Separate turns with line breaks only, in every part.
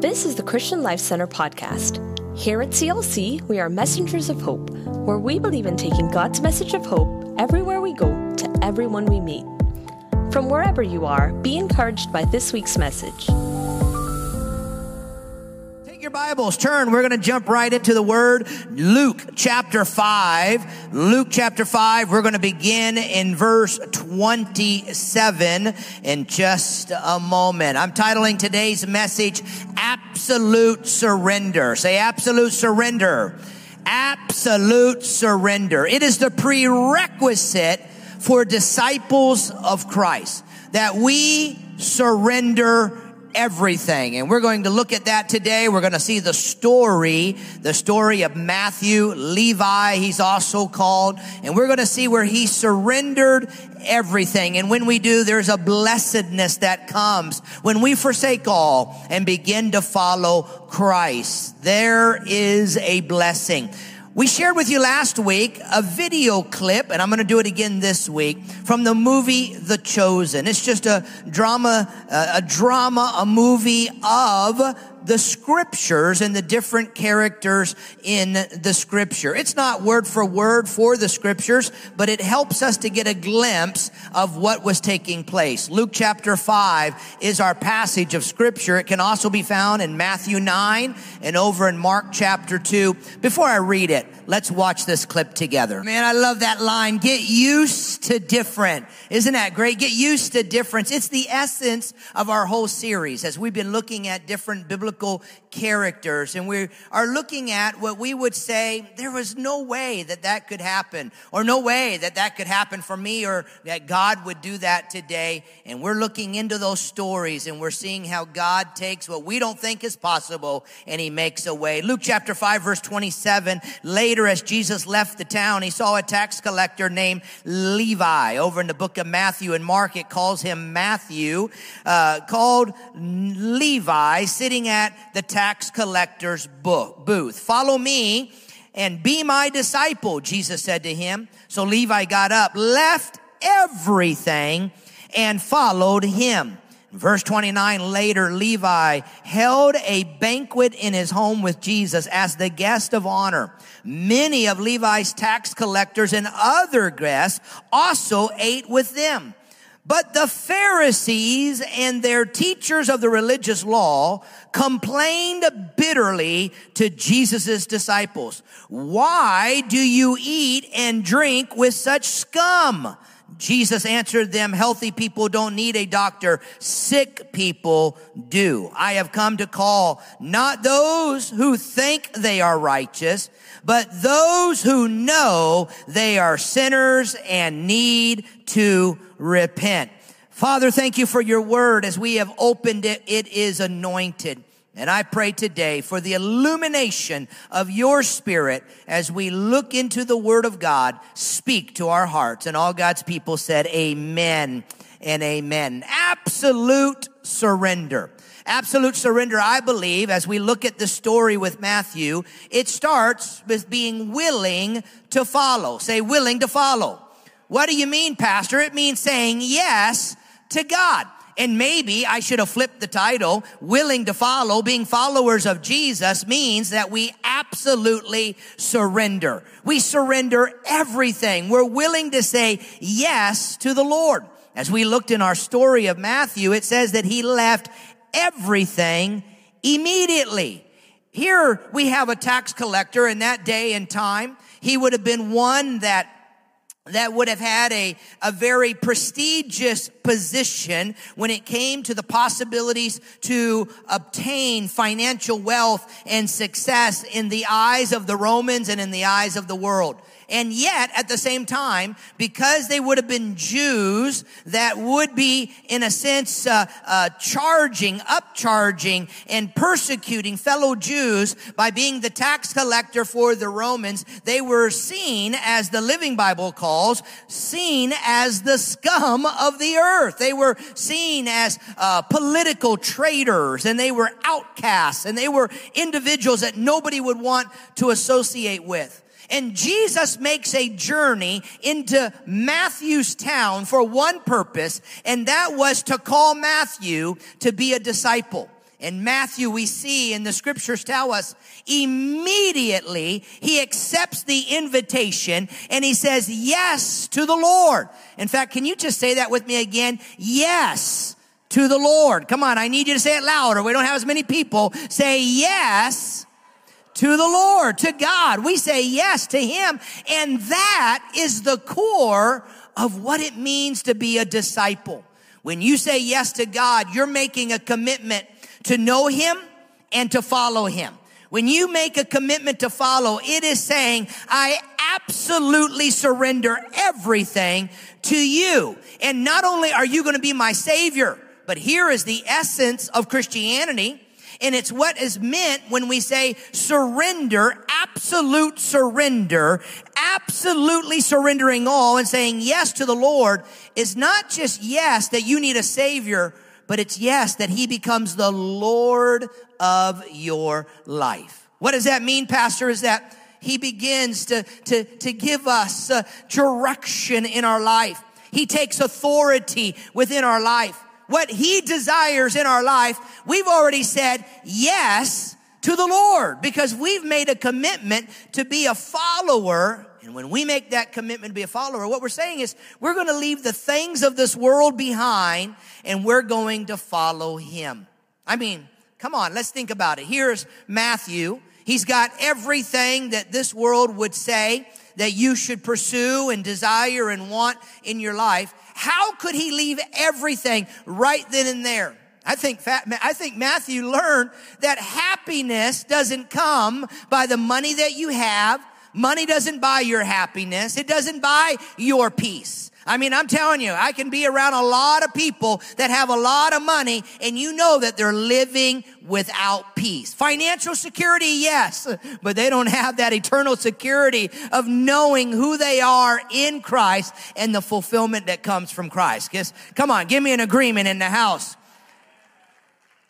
This is the Christian Life Center podcast. Here at CLC, we are messengers of hope, where we believe in taking God's message of hope everywhere we go to everyone we meet. From wherever you are, be encouraged by this week's message.
Your Bibles, turn. We're going to jump right into the Word. Luke chapter 5. Luke chapter 5. We're going to begin in verse 27 in just a moment. I'm titling today's message, Absolute Surrender. Say absolute surrender. Absolute surrender. It is the prerequisite for disciples of Christ that we surrender everything. And we're going to look at that today. We're going to see the story, the story of Matthew, Levi, he's also called. And we're going to see where he surrendered everything. And when we do, there's a blessedness that comes when we forsake all and begin to follow Christ. There is a blessing. We shared with you last week a video clip, and I'm going to do it again this week from the movie The Chosen. It's just a drama, uh, a drama, a movie of the scriptures and the different characters in the scripture. It's not word for word for the scriptures, but it helps us to get a glimpse of what was taking place. Luke chapter 5 is our passage of scripture. It can also be found in Matthew 9 and over in Mark chapter 2. Before I read it, let's watch this clip together. Man, I love that line. Get used to different. Isn't that great? Get used to difference. It's the essence of our whole series as we've been looking at different biblical characters and we are looking at what we would say there was no way that that could happen or no way that that could happen for me or that God would do that today and we're looking into those stories and we're seeing how God takes what we don't think is possible and he makes a way. Luke chapter 5 verse 27 later as Jesus left the town he saw a tax collector named Levi over in the book of Matthew and Mark it calls him Matthew uh, called Levi sitting at the tax collector's book, booth. Follow me and be my disciple, Jesus said to him. So Levi got up, left everything and followed him. Verse 29 later, Levi held a banquet in his home with Jesus as the guest of honor. Many of Levi's tax collectors and other guests also ate with them. But the Pharisees and their teachers of the religious law complained bitterly to Jesus' disciples. Why do you eat and drink with such scum? Jesus answered them, healthy people don't need a doctor. Sick people do. I have come to call not those who think they are righteous, but those who know they are sinners and need to repent. Father, thank you for your word. As we have opened it, it is anointed. And I pray today for the illumination of your spirit as we look into the word of God, speak to our hearts. And all God's people said, amen and amen. Absolute surrender. Absolute surrender, I believe, as we look at the story with Matthew, it starts with being willing to follow. Say willing to follow. What do you mean, pastor? It means saying yes to God. And maybe I should have flipped the title. Willing to follow, being followers of Jesus means that we absolutely surrender. We surrender everything. We're willing to say yes to the Lord. As we looked in our story of Matthew, it says that he left everything immediately. Here we have a tax collector in that day and time. He would have been one that that would have had a, a very prestigious position when it came to the possibilities to obtain financial wealth and success in the eyes of the Romans and in the eyes of the world. And yet, at the same time, because they would have been Jews that would be, in a sense, uh, uh, charging, upcharging, and persecuting fellow Jews by being the tax collector for the Romans, they were seen, as the Living Bible calls, seen as the scum of the earth. They were seen as uh, political traitors, and they were outcasts, and they were individuals that nobody would want to associate with. And Jesus makes a journey into Matthew's town for one purpose, and that was to call Matthew to be a disciple. In Matthew, we see in the scriptures tell us immediately he accepts the invitation and he says yes to the Lord. In fact, can you just say that with me again? Yes to the Lord. Come on, I need you to say it louder. We don't have as many people say yes to the Lord, to God. We say yes to Him. And that is the core of what it means to be a disciple. When you say yes to God, you're making a commitment to know him and to follow him. When you make a commitment to follow, it is saying, I absolutely surrender everything to you. And not only are you going to be my savior, but here is the essence of Christianity. And it's what is meant when we say surrender, absolute surrender, absolutely surrendering all and saying yes to the Lord is not just yes that you need a savior, but it's yes that he becomes the Lord of your life. What does that mean, Pastor? Is that he begins to, to, to give us uh, direction in our life. He takes authority within our life. What he desires in our life, we've already said yes to the Lord because we've made a commitment to be a follower and when we make that commitment to be a follower, what we're saying is we're going to leave the things of this world behind and we're going to follow him. I mean, come on, let's think about it. Here's Matthew. He's got everything that this world would say that you should pursue and desire and want in your life. How could he leave everything right then and there? I think, I think Matthew learned that happiness doesn't come by the money that you have. Money doesn't buy your happiness. It doesn't buy your peace. I mean, I'm telling you, I can be around a lot of people that have a lot of money and you know that they're living without peace. Financial security, yes, but they don't have that eternal security of knowing who they are in Christ and the fulfillment that comes from Christ. Because, come on, give me an agreement in the house.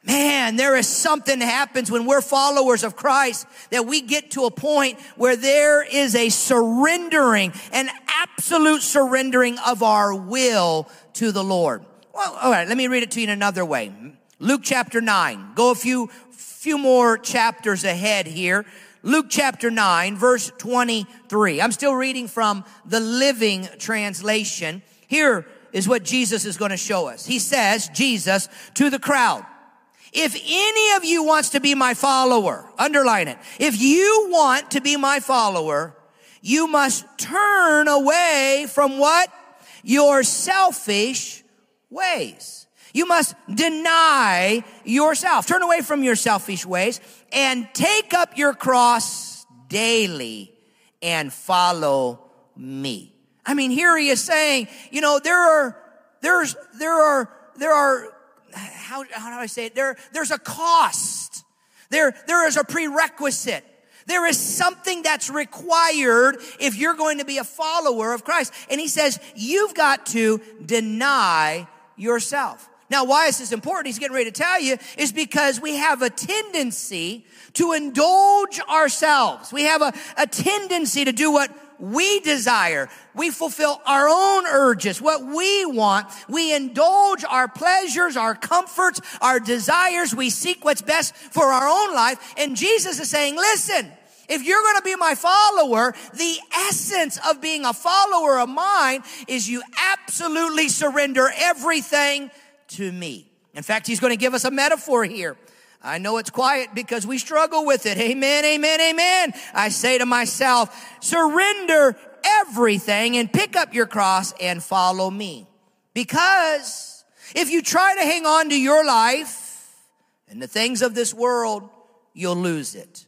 Man, there is something happens when we're followers of Christ that we get to a point where there is a surrendering, an absolute surrendering of our will to the Lord. Well, all right, let me read it to you in another way. Luke chapter 9. Go a few, few more chapters ahead here. Luke chapter 9, verse 23. I'm still reading from the Living Translation. Here is what Jesus is going to show us. He says, Jesus to the crowd. If any of you wants to be my follower, underline it. If you want to be my follower, you must turn away from what? Your selfish ways. You must deny yourself. Turn away from your selfish ways and take up your cross daily and follow me. I mean, here he is saying, you know, there are, there's, there are, there are how, how do I say it? There, there's a cost. There, there is a prerequisite. There is something that's required if you're going to be a follower of Christ. And he says, you've got to deny yourself. Now, why is this important? He's getting ready to tell you is because we have a tendency to indulge ourselves. We have a, a tendency to do what we desire. We fulfill our own urges, what we want. We indulge our pleasures, our comforts, our desires. We seek what's best for our own life. And Jesus is saying, listen, if you're going to be my follower, the essence of being a follower of mine is you absolutely surrender everything to me. In fact, he's going to give us a metaphor here. I know it's quiet because we struggle with it. Amen, amen, amen. I say to myself, surrender everything and pick up your cross and follow me. Because if you try to hang on to your life and the things of this world, you'll lose it.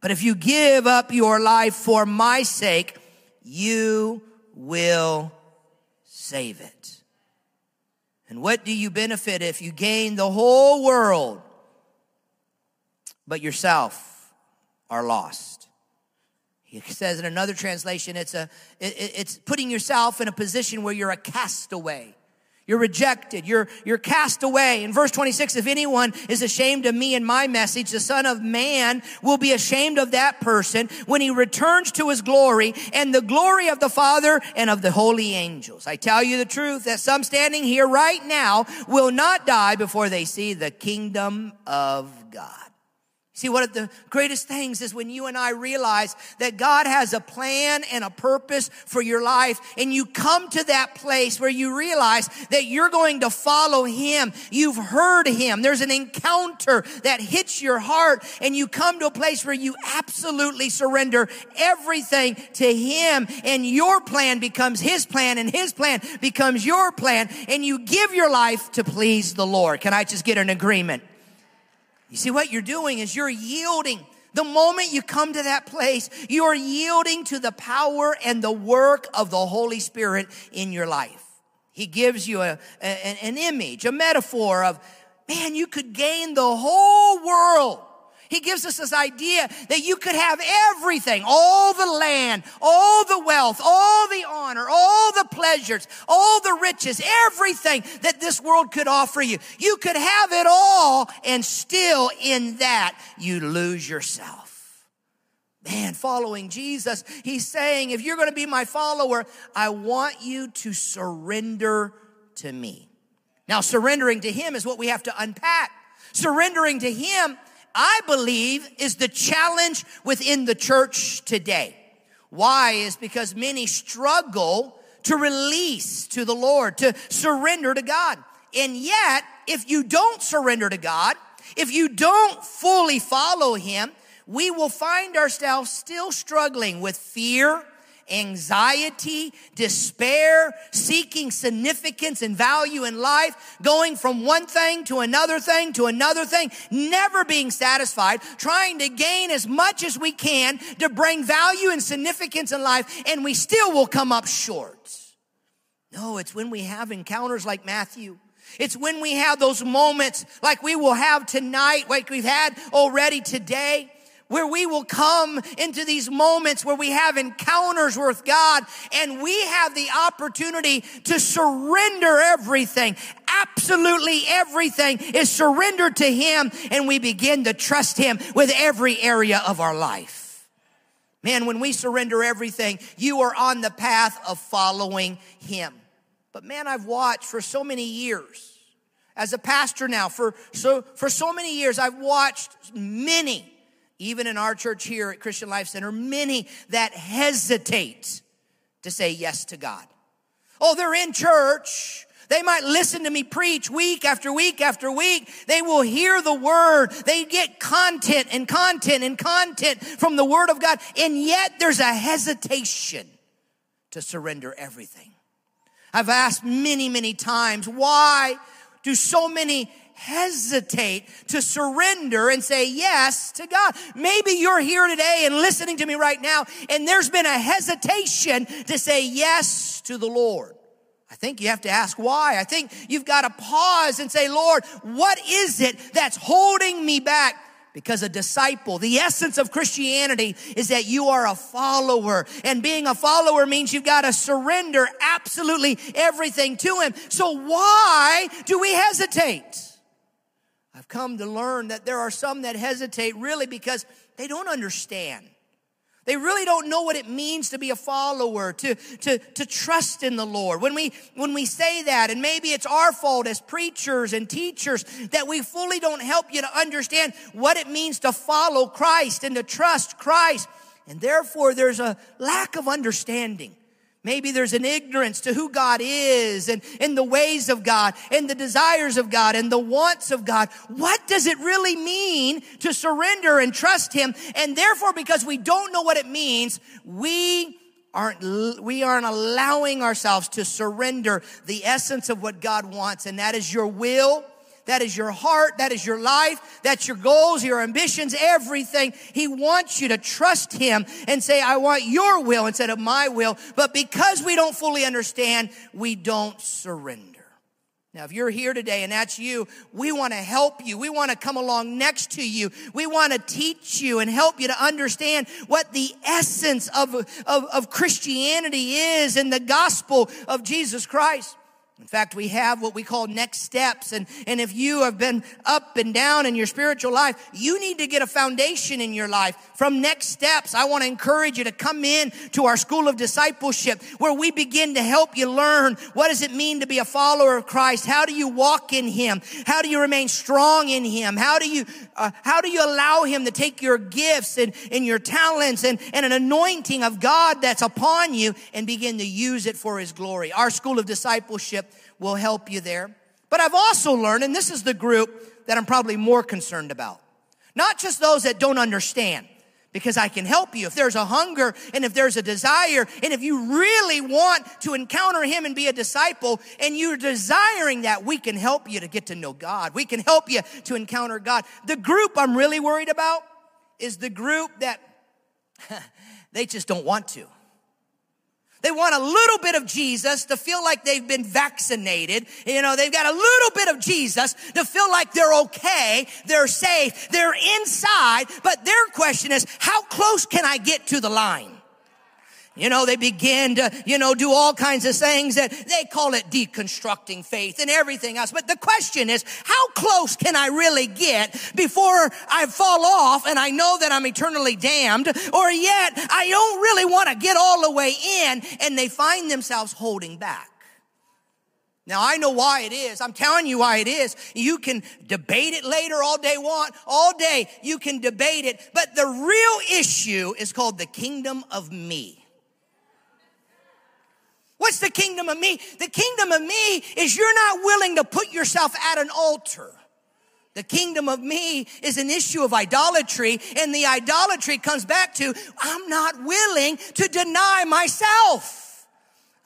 But if you give up your life for my sake, you will save it. And what do you benefit if you gain the whole world but yourself are lost. He says in another translation, it's a, it, it's putting yourself in a position where you're a castaway. You're rejected. You're, you're cast away. In verse 26, if anyone is ashamed of me and my message, the son of man will be ashamed of that person when he returns to his glory and the glory of the Father and of the holy angels. I tell you the truth that some standing here right now will not die before they see the kingdom of God. See, one of the greatest things is when you and I realize that God has a plan and a purpose for your life, and you come to that place where you realize that you're going to follow Him. You've heard Him. There's an encounter that hits your heart, and you come to a place where you absolutely surrender everything to Him, and your plan becomes His plan, and His plan becomes your plan, and you give your life to please the Lord. Can I just get an agreement? You see, what you're doing is you're yielding. The moment you come to that place, you're yielding to the power and the work of the Holy Spirit in your life. He gives you a, a, an image, a metaphor of, man, you could gain the whole world he gives us this idea that you could have everything, all the land, all the wealth, all the honor, all the pleasures, all the riches, everything that this world could offer you. You could have it all and still in that you lose yourself. Man, following Jesus, he's saying, if you're going to be my follower, I want you to surrender to me. Now, surrendering to him is what we have to unpack. Surrendering to him I believe is the challenge within the church today. Why? Is because many struggle to release to the Lord, to surrender to God. And yet, if you don't surrender to God, if you don't fully follow Him, we will find ourselves still struggling with fear, anxiety, despair, seeking significance and value in life, going from one thing to another thing to another thing, never being satisfied, trying to gain as much as we can to bring value and significance in life, and we still will come up short. No, it's when we have encounters like Matthew. It's when we have those moments like we will have tonight, like we've had already today where we will come into these moments where we have encounters with God and we have the opportunity to surrender everything. Absolutely everything is surrendered to Him and we begin to trust Him with every area of our life. Man, when we surrender everything, you are on the path of following Him. But man, I've watched for so many years as a pastor now for so for so many years I've watched many even in our church here at Christian Life Center, many that hesitate to say yes to God. Oh, they're in church. They might listen to me preach week after week after week. They will hear the word. They get content and content and content from the word of God. And yet there's a hesitation to surrender everything. I've asked many, many times, why do so many hesitate to surrender and say yes to God. Maybe you're here today and listening to me right now, and there's been a hesitation to say yes to the Lord. I think you have to ask why. I think you've got to pause and say, Lord, what is it that's holding me back? Because a disciple, the essence of Christianity is that you are a follower. And being a follower means you've got to surrender absolutely everything to Him. So why do we hesitate? I've come to learn that there are some that hesitate really because they don't understand. They really don't know what it means to be a follower, to, to, to trust in the Lord. When we, when we say that, and maybe it's our fault as preachers and teachers that we fully don't help you to understand what it means to follow Christ and to trust Christ. And therefore there's a lack of understanding. Maybe there's an ignorance to who God is and, and the ways of God and the desires of God and the wants of God. What does it really mean to surrender and trust Him? And therefore, because we don't know what it means, we aren't, we aren't allowing ourselves to surrender the essence of what God wants. And that is your will that is your heart. That is your life. That's your goals, your ambitions, everything. He wants you to trust Him and say, I want your will instead of my will. But because we don't fully understand, we don't surrender. Now, if you're here today and that's you, we want to help you. We want to come along next to you. We want to teach you and help you to understand what the essence of, of, of Christianity is and the gospel of Jesus Christ. In fact, we have what we call next steps. And, and if you have been up and down in your spiritual life, you need to get a foundation in your life from next steps. I want to encourage you to come in to our school of discipleship where we begin to help you learn what does it mean to be a follower of Christ? How do you walk in Him? How do you remain strong in Him? How do you, uh, how do you allow Him to take your gifts and, and your talents and, and an anointing of God that's upon you and begin to use it for His glory? Our school of discipleship will help you there. But I've also learned, and this is the group that I'm probably more concerned about. Not just those that don't understand, because I can help you. If there's a hunger and if there's a desire, and if you really want to encounter Him and be a disciple, and you're desiring that, we can help you to get to know God. We can help you to encounter God. The group I'm really worried about is the group that they just don't want to. They want a little bit of Jesus to feel like they've been vaccinated. You know, they've got a little bit of Jesus to feel like they're okay, they're safe, they're inside. But their question is, how close can I get to the line? You know, they begin to, you know, do all kinds of things that they call it deconstructing faith and everything else. But the question is, how close can I really get before I fall off and I know that I'm eternally damned? Or yet I don't really want to get all the way in and they find themselves holding back. Now I know why it is. I'm telling you why it is. You can debate it later all day want, all day. You can debate it. But the real issue is called the kingdom of me. What's the kingdom of me? The kingdom of me is you're not willing to put yourself at an altar. The kingdom of me is an issue of idolatry, and the idolatry comes back to I'm not willing to deny myself.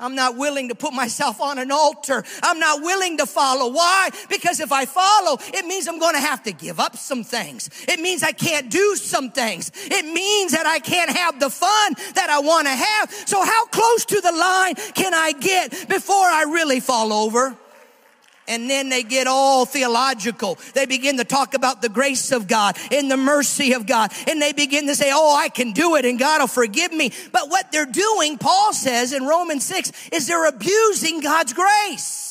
I'm not willing to put myself on an altar. I'm not willing to follow. Why? Because if I follow, it means I'm going to have to give up some things. It means I can't do some things. It means that I can't have the fun that I want to have. So how close to the line can I get before I really fall over? And then they get all theological. They begin to talk about the grace of God and the mercy of God. And they begin to say, Oh, I can do it and God will forgive me. But what they're doing, Paul says in Romans 6, is they're abusing God's grace.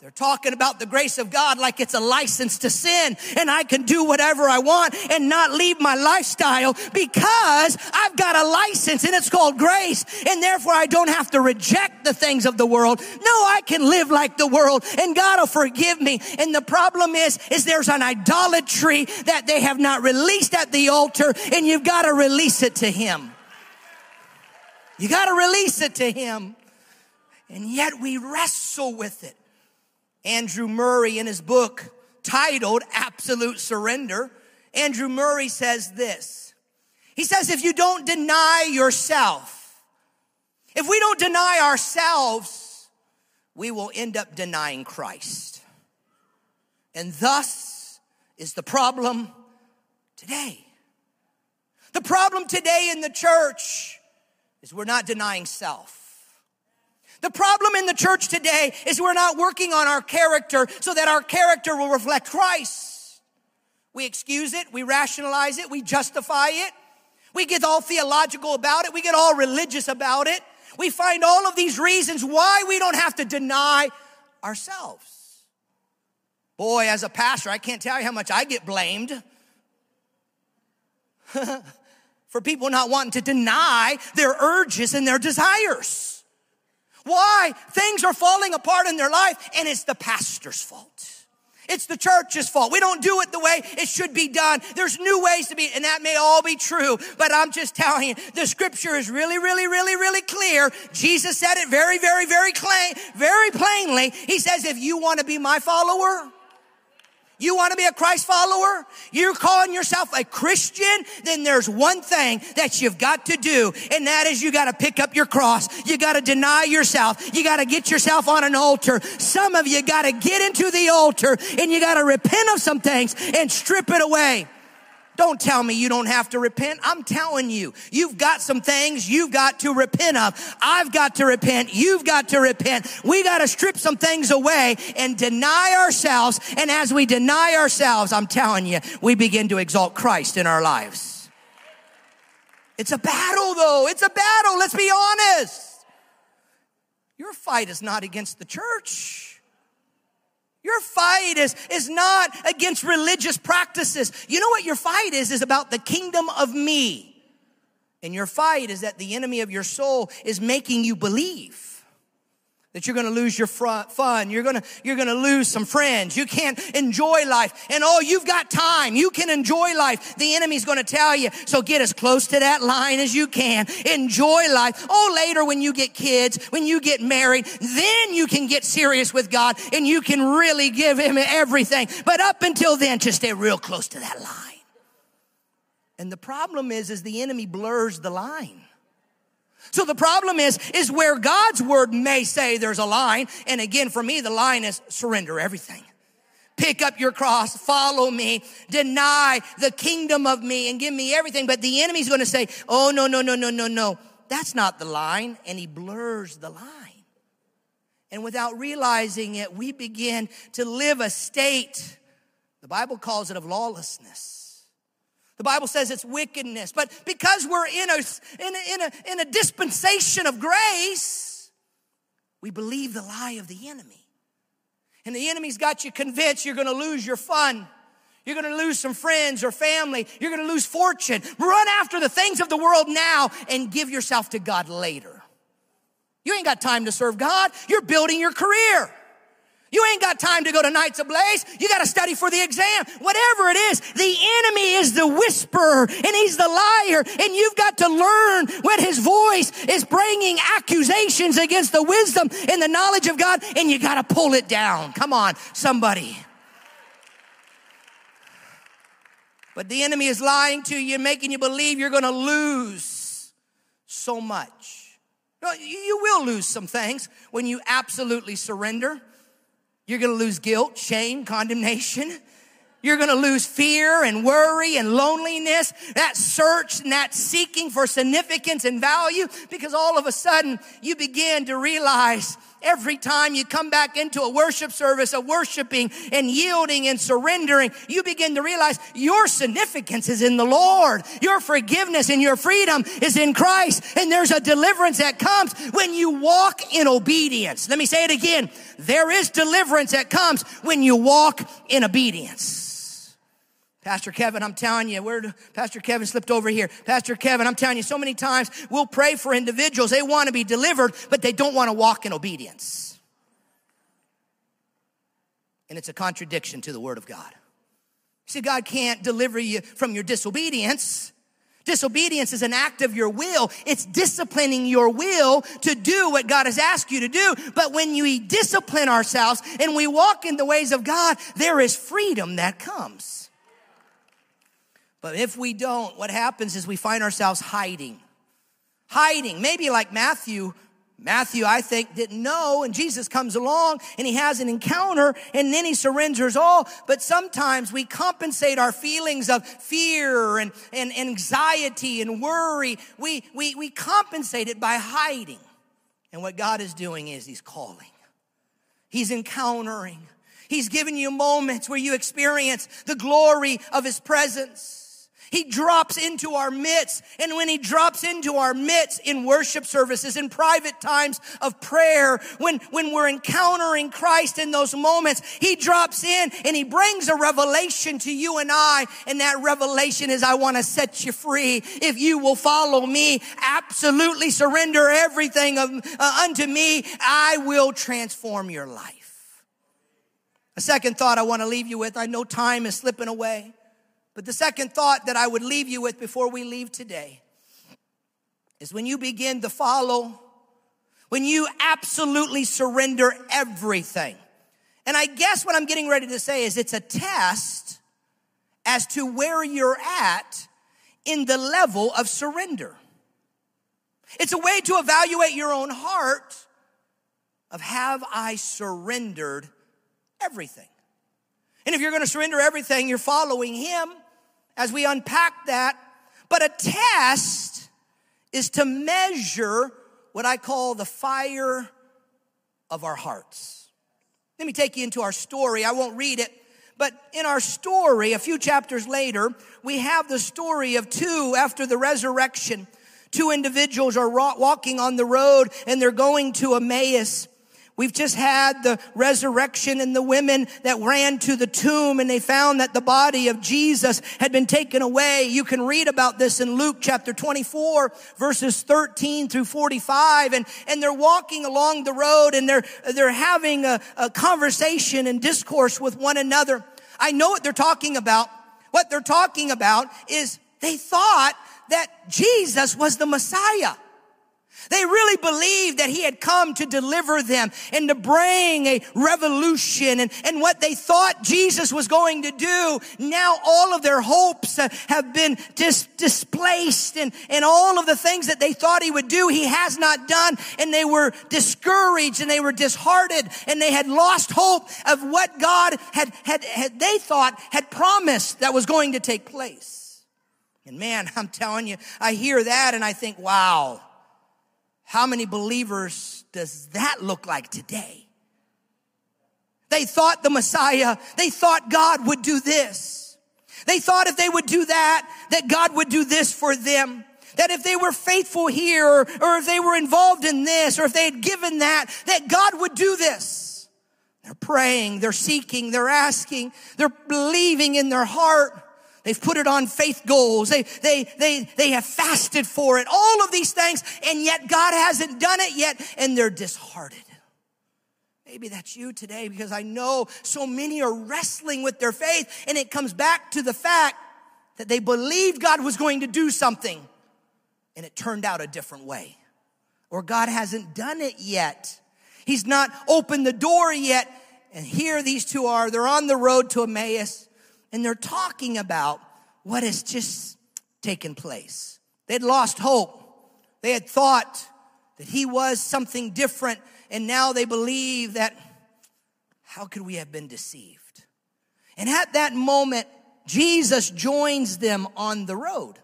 They're talking about the grace of God like it's a license to sin and I can do whatever I want and not leave my lifestyle because I've got a license and it's called grace and therefore I don't have to reject the things of the world. No, I can live like the world and God will forgive me. And the problem is, is there's an idolatry that they have not released at the altar and you've got to release it to Him. You got to release it to Him. And yet we wrestle with it. Andrew Murray in his book titled Absolute Surrender, Andrew Murray says this. He says, if you don't deny yourself, if we don't deny ourselves, we will end up denying Christ. And thus is the problem today. The problem today in the church is we're not denying self. The problem in the church today is we're not working on our character so that our character will reflect Christ. We excuse it, we rationalize it, we justify it. We get all theological about it, we get all religious about it. We find all of these reasons why we don't have to deny ourselves. Boy, as a pastor, I can't tell you how much I get blamed for people not wanting to deny their urges and their desires. Why? Things are falling apart in their life and it's the pastor's fault. It's the church's fault. We don't do it the way it should be done. There's new ways to be, and that may all be true, but I'm just telling you, the scripture is really, really, really, really clear. Jesus said it very, very, very plain, very plainly. He says, if you want to be my follower, you want to be a Christ follower? You're calling yourself a Christian? Then there's one thing that you've got to do, and that is you got to pick up your cross. You got to deny yourself. You got to get yourself on an altar. Some of you got to get into the altar and you got to repent of some things and strip it away. Don't tell me you don't have to repent. I'm telling you, you've got some things you've got to repent of. I've got to repent. You've got to repent. We got to strip some things away and deny ourselves. And as we deny ourselves, I'm telling you, we begin to exalt Christ in our lives. It's a battle though. It's a battle. Let's be honest. Your fight is not against the church. Your fight is, is not against religious practices. You know what your fight is? Is about the kingdom of me. And your fight is that the enemy of your soul is making you believe that you're going to lose your fun. You're going to, you're going to lose some friends. You can't enjoy life. And oh, you've got time. You can enjoy life. The enemy's going to tell you. So get as close to that line as you can. Enjoy life. Oh, later when you get kids, when you get married, then you can get serious with God and you can really give him everything. But up until then, just stay real close to that line. And the problem is, is the enemy blurs the line. So the problem is, is where God's word may say there's a line. And again, for me, the line is surrender everything. Pick up your cross, follow me, deny the kingdom of me and give me everything. But the enemy's going to say, oh, no, no, no, no, no, no. That's not the line. And he blurs the line. And without realizing it, we begin to live a state, the Bible calls it of lawlessness. The Bible says it's wickedness. But because we're in a, in a, in a, in a dispensation of grace, we believe the lie of the enemy. And the enemy's got you convinced you're going to lose your fun. You're going to lose some friends or family. You're going to lose fortune. Run after the things of the world now and give yourself to God later. You ain't got time to serve God. You're building your career. You ain't got time to go to Nights Ablaze. You got to study for the exam. Whatever it is, the enemy is the whisperer and he's the liar. And you've got to learn when his voice is bringing accusations against the wisdom and the knowledge of God and you got to pull it down. Come on, somebody. But the enemy is lying to you, making you believe you're going to lose so much. You will lose some things when you absolutely surrender. You're to lose guilt, shame, condemnation. You're going to lose fear and worry and loneliness, that search and that seeking for significance and value, because all of a sudden you begin to realize Every time you come back into a worship service of worshiping and yielding and surrendering, you begin to realize your significance is in the Lord. Your forgiveness and your freedom is in Christ. And there's a deliverance that comes when you walk in obedience. Let me say it again. There is deliverance that comes when you walk in obedience. Pastor Kevin, I'm telling you, where Pastor Kevin slipped over here. Pastor Kevin, I'm telling you, so many times we'll pray for individuals. They want to be delivered, but they don't want to walk in obedience. And it's a contradiction to the Word of God. See, God can't deliver you from your disobedience. Disobedience is an act of your will. It's disciplining your will to do what God has asked you to do. But when we discipline ourselves and we walk in the ways of God, there is freedom that comes. But if we don't, what happens is we find ourselves hiding. Hiding. Maybe like Matthew. Matthew, I think, didn't know, and Jesus comes along and he has an encounter and then he surrenders all. But sometimes we compensate our feelings of fear and, and anxiety and worry. We, we, we compensate it by hiding. And what God is doing is he's calling. He's encountering. He's giving you moments where you experience the glory of his presence. He drops into our midst. And when he drops into our midst in worship services, in private times of prayer, when, when we're encountering Christ in those moments, he drops in and he brings a revelation to you and I. And that revelation is, I want to set you free. If you will follow me, absolutely surrender everything of, uh, unto me, I will transform your life. A second thought I want to leave you with. I know time is slipping away. But the second thought that I would leave you with before we leave today is when you begin to follow, when you absolutely surrender everything. And I guess what I'm getting ready to say is it's a test as to where you're at in the level of surrender. It's a way to evaluate your own heart of have I surrendered everything? And if you're going to surrender everything, you're following him as we unpack that. But a test is to measure what I call the fire of our hearts. Let me take you into our story. I won't read it, but in our story, a few chapters later, we have the story of two after the resurrection. Two individuals are walking on the road and they're going to Emmaus. We've just had the resurrection and the women that ran to the tomb and they found that the body of Jesus had been taken away. You can read about this in Luke chapter 24 verses 13 through 45 and, and they're walking along the road and they're, they're having a, a conversation and discourse with one another. I know what they're talking about. What they're talking about is they thought that Jesus was the Messiah. They really believed that he had come to deliver them and to bring a revolution and, and what they thought Jesus was going to do. Now all of their hopes uh, have been dis- displaced and, and all of the things that they thought he would do, he has not done. And they were discouraged and they were disheartened and they had lost hope of what God had, had, had they thought had promised that was going to take place. And man, I'm telling you, I hear that and I think, wow. How many believers does that look like today? They thought the Messiah, they thought God would do this. They thought if they would do that, that God would do this for them. That if they were faithful here, or, or if they were involved in this, or if they had given that, that God would do this. They're praying, they're seeking, they're asking, they're believing in their heart. They've put it on faith goals. They, they, they, they have fasted for it. All of these things. And yet God hasn't done it yet. And they're disheartened. Maybe that's you today because I know so many are wrestling with their faith. And it comes back to the fact that they believed God was going to do something and it turned out a different way. Or God hasn't done it yet. He's not opened the door yet. And here these two are. They're on the road to Emmaus and they're talking about what has just taken place. They'd lost hope. They had thought that he was something different, and now they believe that how could we have been deceived? And at that moment, Jesus joins them on the road.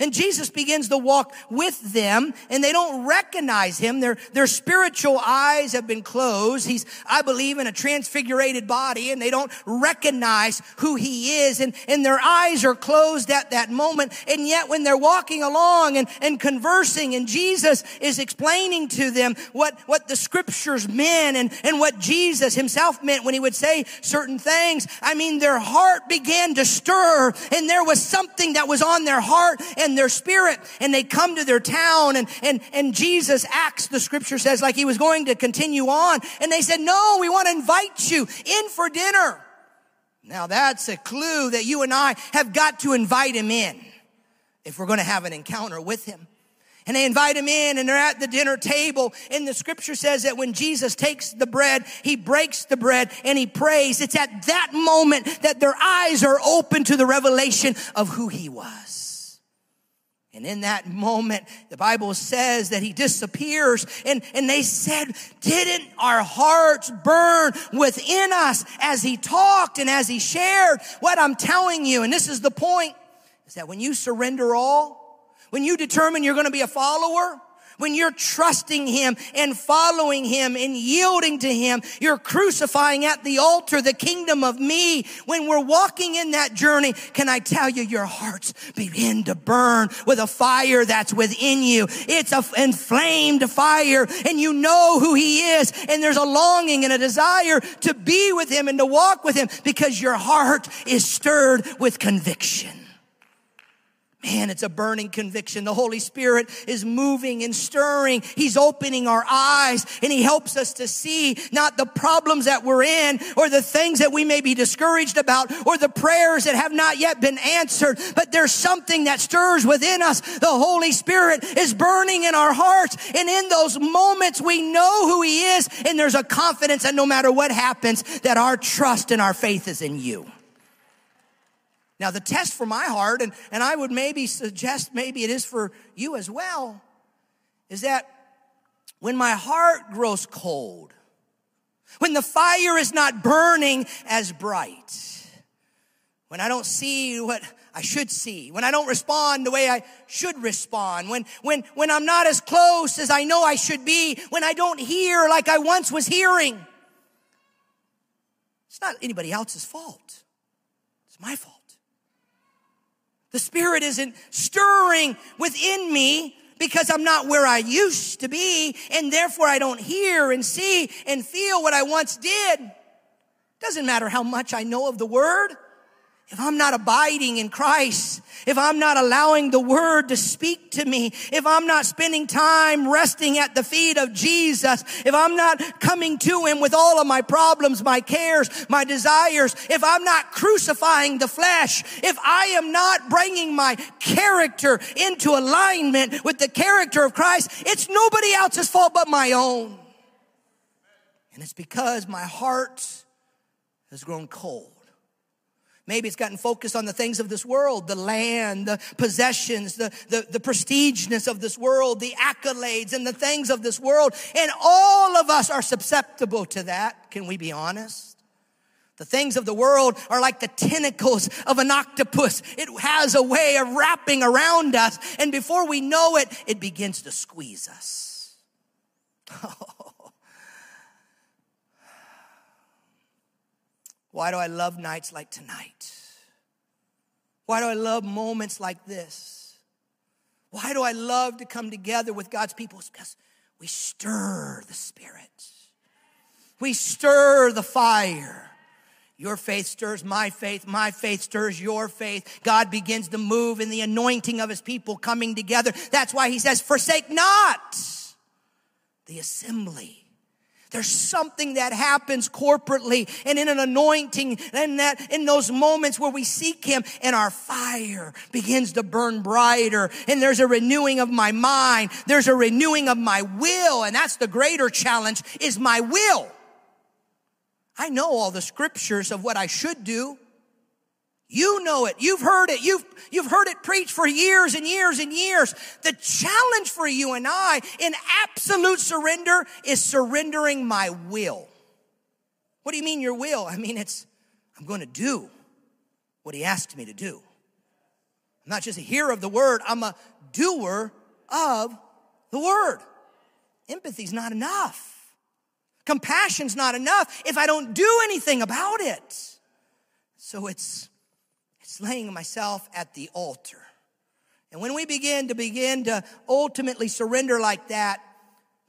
And Jesus begins to walk with them and they don't recognize him. Their, their spiritual eyes have been closed. He's, I believe, in a transfigurated body and they don't recognize who he is and, and their eyes are closed at that moment. And yet when they're walking along and, and conversing and Jesus is explaining to them what, what the scriptures meant and, and what Jesus himself meant when he would say certain things, I mean, their heart began to stir and there was something that was on their heart and their spirit and they come to their town and, and, and Jesus acts, the scripture says, like he was going to continue on. And they said, no, we want to invite you in for dinner. Now that's a clue that you and I have got to invite him in if we're going to have an encounter with him. And they invite him in and they're at the dinner table. And the scripture says that when Jesus takes the bread, he breaks the bread and he prays. It's at that moment that their eyes are open to the revelation of who he was. And in that moment, the Bible says that he disappears and, and they said, didn't our hearts burn within us as he talked and as he shared what I'm telling you? And this is the point is that when you surrender all, when you determine you're going to be a follower, when you're trusting Him and following Him and yielding to Him, you're crucifying at the altar the kingdom of me. When we're walking in that journey, can I tell you, your hearts begin to burn with a fire that's within you. It's an inflamed fire and you know who He is and there's a longing and a desire to be with Him and to walk with Him because your heart is stirred with conviction. Man, it's a burning conviction. The Holy Spirit is moving and stirring. He's opening our eyes and He helps us to see not the problems that we're in or the things that we may be discouraged about or the prayers that have not yet been answered, but there's something that stirs within us. The Holy Spirit is burning in our hearts. And in those moments, we know who He is and there's a confidence that no matter what happens, that our trust and our faith is in you. Now, the test for my heart, and, and I would maybe suggest maybe it is for you as well, is that when my heart grows cold, when the fire is not burning as bright, when I don't see what I should see, when I don't respond the way I should respond, when, when, when I'm not as close as I know I should be, when I don't hear like I once was hearing. It's not anybody else's fault. It's my fault. The Spirit isn't stirring within me because I'm not where I used to be and therefore I don't hear and see and feel what I once did. Doesn't matter how much I know of the word if I'm not abiding in Christ, if I'm not allowing the word to speak to me, if I'm not spending time resting at the feet of Jesus, if I'm not coming to him with all of my problems, my cares, my desires, if I'm not crucifying the flesh, if I am not bringing my character into alignment with the character of Christ, it's nobody else's fault but my own. And it's because my heart has grown cold. Maybe it's gotten focused on the things of this world, the land, the possessions, the, the, the prestigeness of this world, the accolades and the things of this world. And all of us are susceptible to that. Can we be honest? The things of the world are like the tentacles of an octopus. It has a way of wrapping around us. And before we know it, it begins to squeeze us. Why do I love nights like tonight? Why do I love moments like this? Why do I love to come together with God's people? It's because we stir the Spirit. We stir the fire. Your faith stirs my faith. My faith stirs your faith. God begins to move in the anointing of his people coming together. That's why he says, forsake not the assembly there's something that happens corporately and in an anointing and that in those moments where we seek Him and our fire begins to burn brighter and there's a renewing of my mind. There's a renewing of my will. And that's the greater challenge is my will. I know all the scriptures of what I should do. You know it. You've heard it. You've, you've heard it preached for years and years and years. The challenge for you and I in absolute surrender is surrendering my will. What do you mean your will? I mean, it's, I'm going to do what he asked me to do. I'm not just a hearer of the word, I'm a doer of the word. Empathy's not enough. Compassion's not enough if I don't do anything about it. So it's laying myself at the altar. And when we begin to begin to ultimately surrender like that,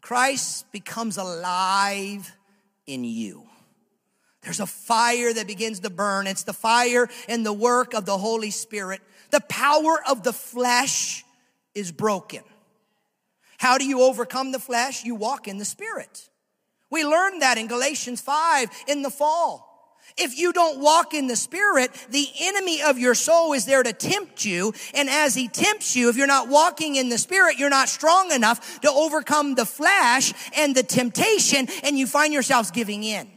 Christ becomes alive in you. There's a fire that begins to burn. It's the fire and the work of the Holy Spirit. The power of the flesh is broken. How do you overcome the flesh? You walk in the Spirit. We learned that in Galatians 5 in the fall. If you don't walk in the spirit, the enemy of your soul is there to tempt you. And as he tempts you, if you're not walking in the spirit, you're not strong enough to overcome the flesh and the temptation and you find yourselves giving in.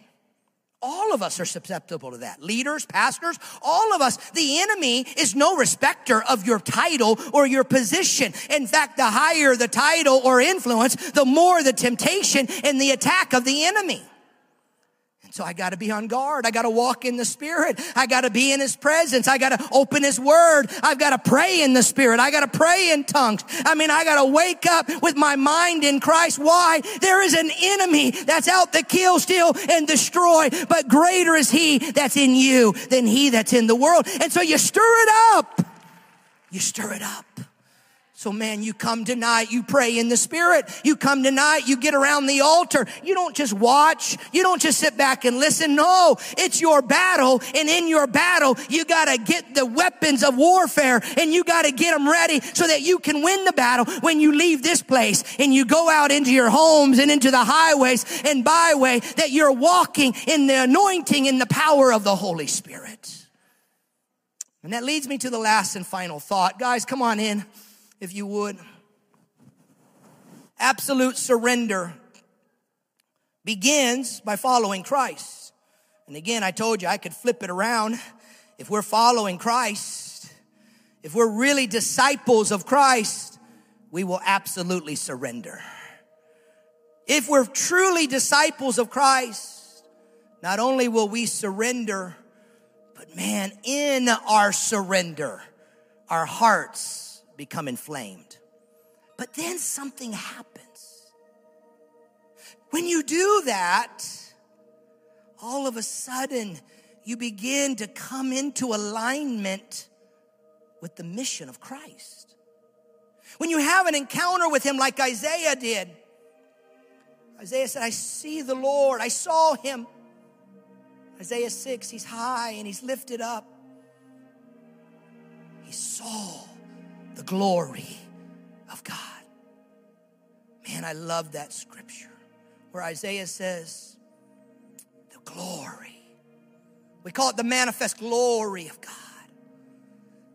All of us are susceptible to that. Leaders, pastors, all of us. The enemy is no respecter of your title or your position. In fact, the higher the title or influence, the more the temptation and the attack of the enemy. So I got to be on guard. I got to walk in the spirit. I got to be in his presence. I got to open his word. I've got to pray in the spirit. I got to pray in tongues. I mean, I got to wake up with my mind in Christ. Why? There is an enemy that's out to kill, steal, and destroy. But greater is he that's in you than he that's in the world. And so you stir it up. You stir it up. So man, you come tonight, you pray in the spirit. You come tonight, you get around the altar. You don't just watch. You don't just sit back and listen. No, it's your battle. And in your battle, you gotta get the weapons of warfare and you gotta get them ready so that you can win the battle when you leave this place and you go out into your homes and into the highways and byway that you're walking in the anointing and the power of the Holy Spirit. And that leads me to the last and final thought. Guys, come on in if you would. Absolute surrender begins by following Christ. And again, I told you I could flip it around. If we're following Christ, if we're really disciples of Christ, we will absolutely surrender. If we're truly disciples of Christ, not only will we surrender, but man, in our surrender, our hearts become inflamed. But then something happens. When you do that, all of a sudden you begin to come into alignment with the mission of Christ. When you have an encounter with him like Isaiah did, Isaiah said, I see the Lord. I saw him. Isaiah 6, he's high and he's lifted up. He saw the glory of God. Man, I love that scripture where Isaiah says, the glory. We call it the manifest glory of God.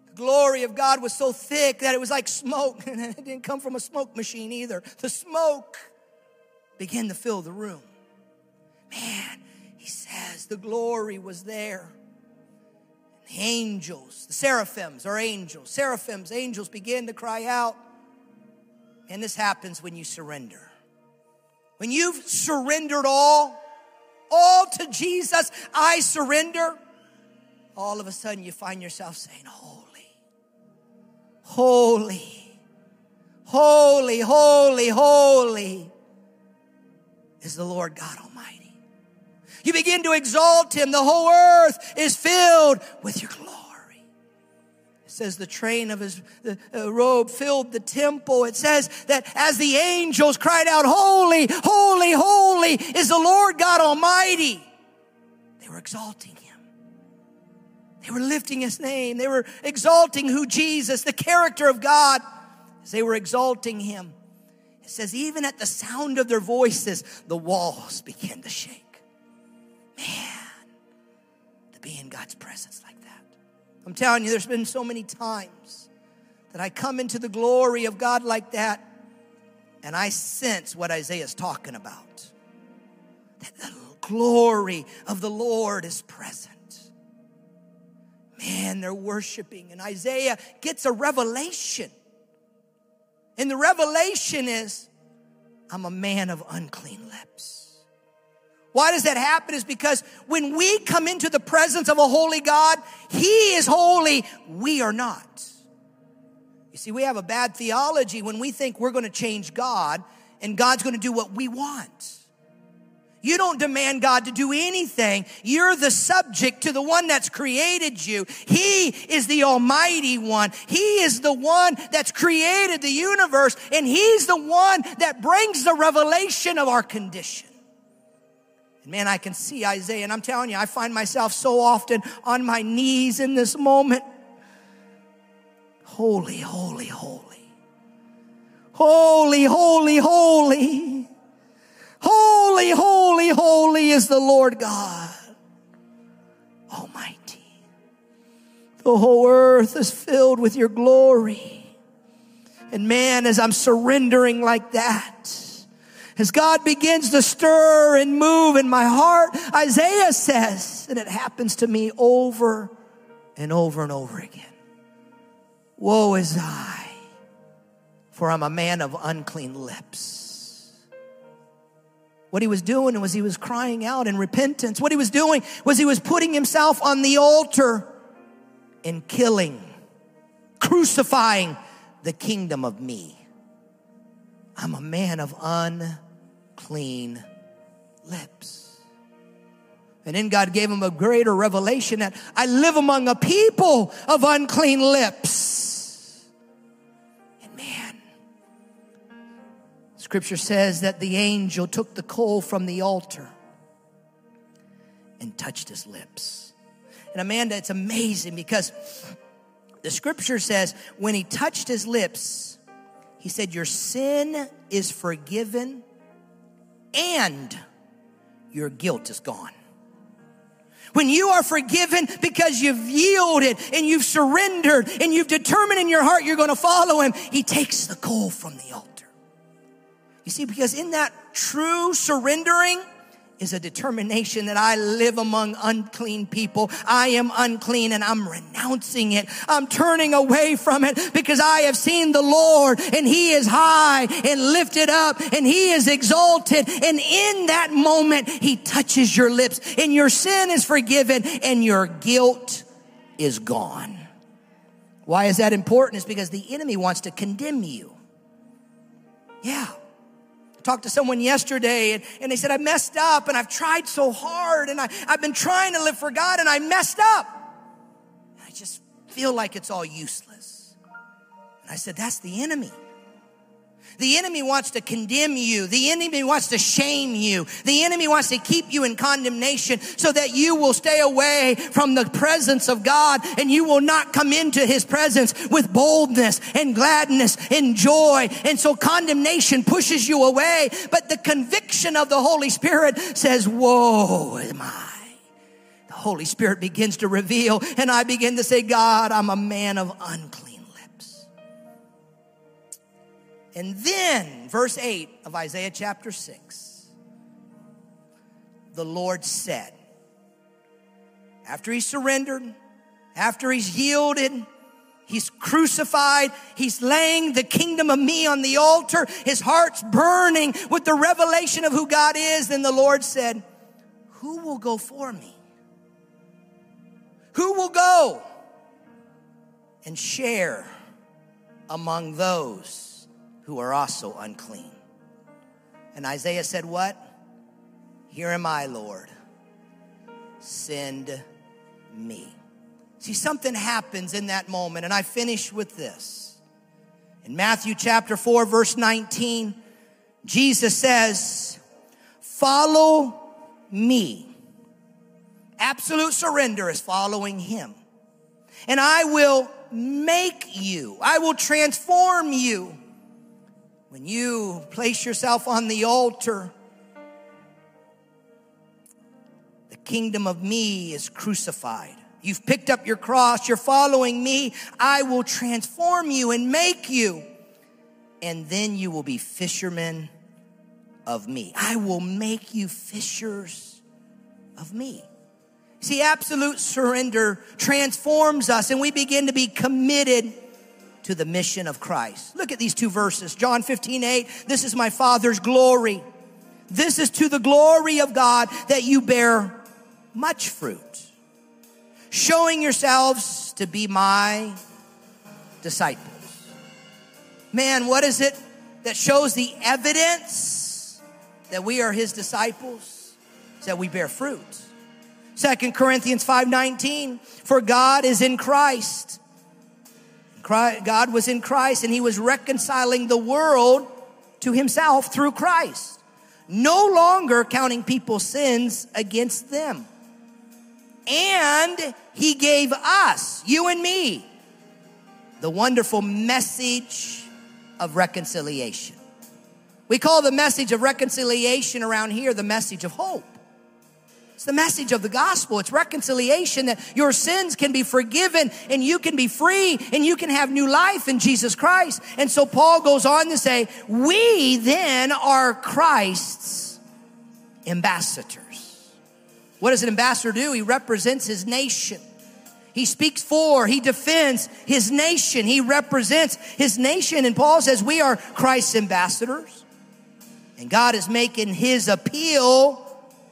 The glory of God was so thick that it was like smoke, and it didn't come from a smoke machine either. The smoke began to fill the room. Man, he says the glory was there. The angels, the seraphims are angels. Seraphims, angels begin to cry out. And this happens when you surrender. When you've surrendered all, all to Jesus, I surrender, all of a sudden you find yourself saying, Holy, holy, holy, holy, holy is the Lord God Almighty. You begin to exalt him. The whole earth is filled with your glory. It says the train of his uh, robe filled the temple. It says that as the angels cried out, Holy, holy, holy is the Lord God Almighty. They were exalting him. They were lifting his name. They were exalting who Jesus, the character of God, as they were exalting him. It says, even at the sound of their voices, the walls began to shake. Man, to be in God's presence like that. I'm telling you, there's been so many times that I come into the glory of God like that and I sense what Isaiah's talking about. That the glory of the Lord is present. Man, they're worshiping, and Isaiah gets a revelation. And the revelation is I'm a man of unclean lips. Why does that happen? Is because when we come into the presence of a holy God, He is holy, we are not. You see, we have a bad theology when we think we're going to change God and God's going to do what we want. You don't demand God to do anything. You're the subject to the one that's created you. He is the Almighty One. He is the one that's created the universe, and He's the one that brings the revelation of our condition. Man, I can see Isaiah, and I'm telling you, I find myself so often on my knees in this moment. Holy, holy, holy. Holy, holy, holy. Holy, holy, holy is the Lord God Almighty. The whole earth is filled with your glory. And man, as I'm surrendering like that, as God begins to stir and move in my heart, Isaiah says, and it happens to me over and over and over again. Woe is I, for I'm a man of unclean lips. What he was doing was he was crying out in repentance. What he was doing was he was putting himself on the altar and killing, crucifying the kingdom of me. I'm a man of unclean clean lips. And then God gave him a greater revelation that I live among a people of unclean lips. And man, scripture says that the angel took the coal from the altar and touched his lips. And Amanda, it's amazing because the scripture says when he touched his lips, he said, Your sin is forgiven and your guilt is gone. When you are forgiven because you've yielded and you've surrendered and you've determined in your heart you're going to follow him, he takes the coal from the altar. You see, because in that true surrendering, is a determination that I live among unclean people. I am unclean and I'm renouncing it. I'm turning away from it because I have seen the Lord and he is high and lifted up and he is exalted. And in that moment, he touches your lips and your sin is forgiven and your guilt is gone. Why is that important? It's because the enemy wants to condemn you. Yeah talked to someone yesterday and, and they said, I messed up and I've tried so hard and I, I've been trying to live for God and I messed up. And I just feel like it's all useless. And I said, That's the enemy. The enemy wants to condemn you. The enemy wants to shame you. The enemy wants to keep you in condemnation so that you will stay away from the presence of God and you will not come into his presence with boldness and gladness and joy. And so condemnation pushes you away. But the conviction of the Holy Spirit says, woe am I. The Holy Spirit begins to reveal and I begin to say, God, I'm a man of unclean and then, verse 8 of Isaiah chapter 6, the Lord said, after he surrendered, after he's yielded, he's crucified, he's laying the kingdom of me on the altar, his heart's burning with the revelation of who God is, then the Lord said, Who will go for me? Who will go and share among those? Who are also unclean. And Isaiah said, What? Here am I, Lord. Send me. See, something happens in that moment, and I finish with this. In Matthew chapter 4, verse 19, Jesus says, Follow me. Absolute surrender is following him. And I will make you, I will transform you when you place yourself on the altar, the kingdom of me is crucified. You've picked up your cross, you're following me. I will transform you and make you. And then you will be fishermen of me. I will make you fishers of me. See, absolute surrender transforms us and we begin to be committed to the mission of Christ. Look at these two verses. John 15, 8. This is my Father's glory. This is to the glory of God that you bear much fruit, showing yourselves to be my disciples. Man, what is it that shows the evidence that we are his disciples? Is that we bear fruit. Second Corinthians 5:19 For God is in Christ God was in Christ and he was reconciling the world to himself through Christ, no longer counting people's sins against them. And he gave us, you and me, the wonderful message of reconciliation. We call the message of reconciliation around here the message of hope. It's the message of the gospel. It's reconciliation that your sins can be forgiven and you can be free and you can have new life in Jesus Christ. And so Paul goes on to say, we then are Christ's ambassadors. What does an ambassador do? He represents his nation. He speaks for, he defends his nation. He represents his nation. And Paul says, we are Christ's ambassadors. And God is making his appeal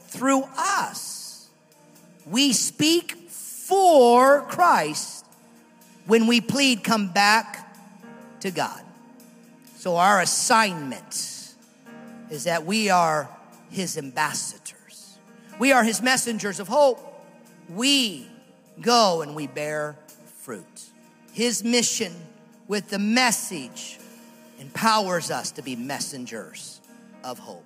through us. We speak for Christ when we plead, come back to God. So our assignment is that we are his ambassadors. We are his messengers of hope. We go and we bear fruit. His mission with the message empowers us to be messengers of hope.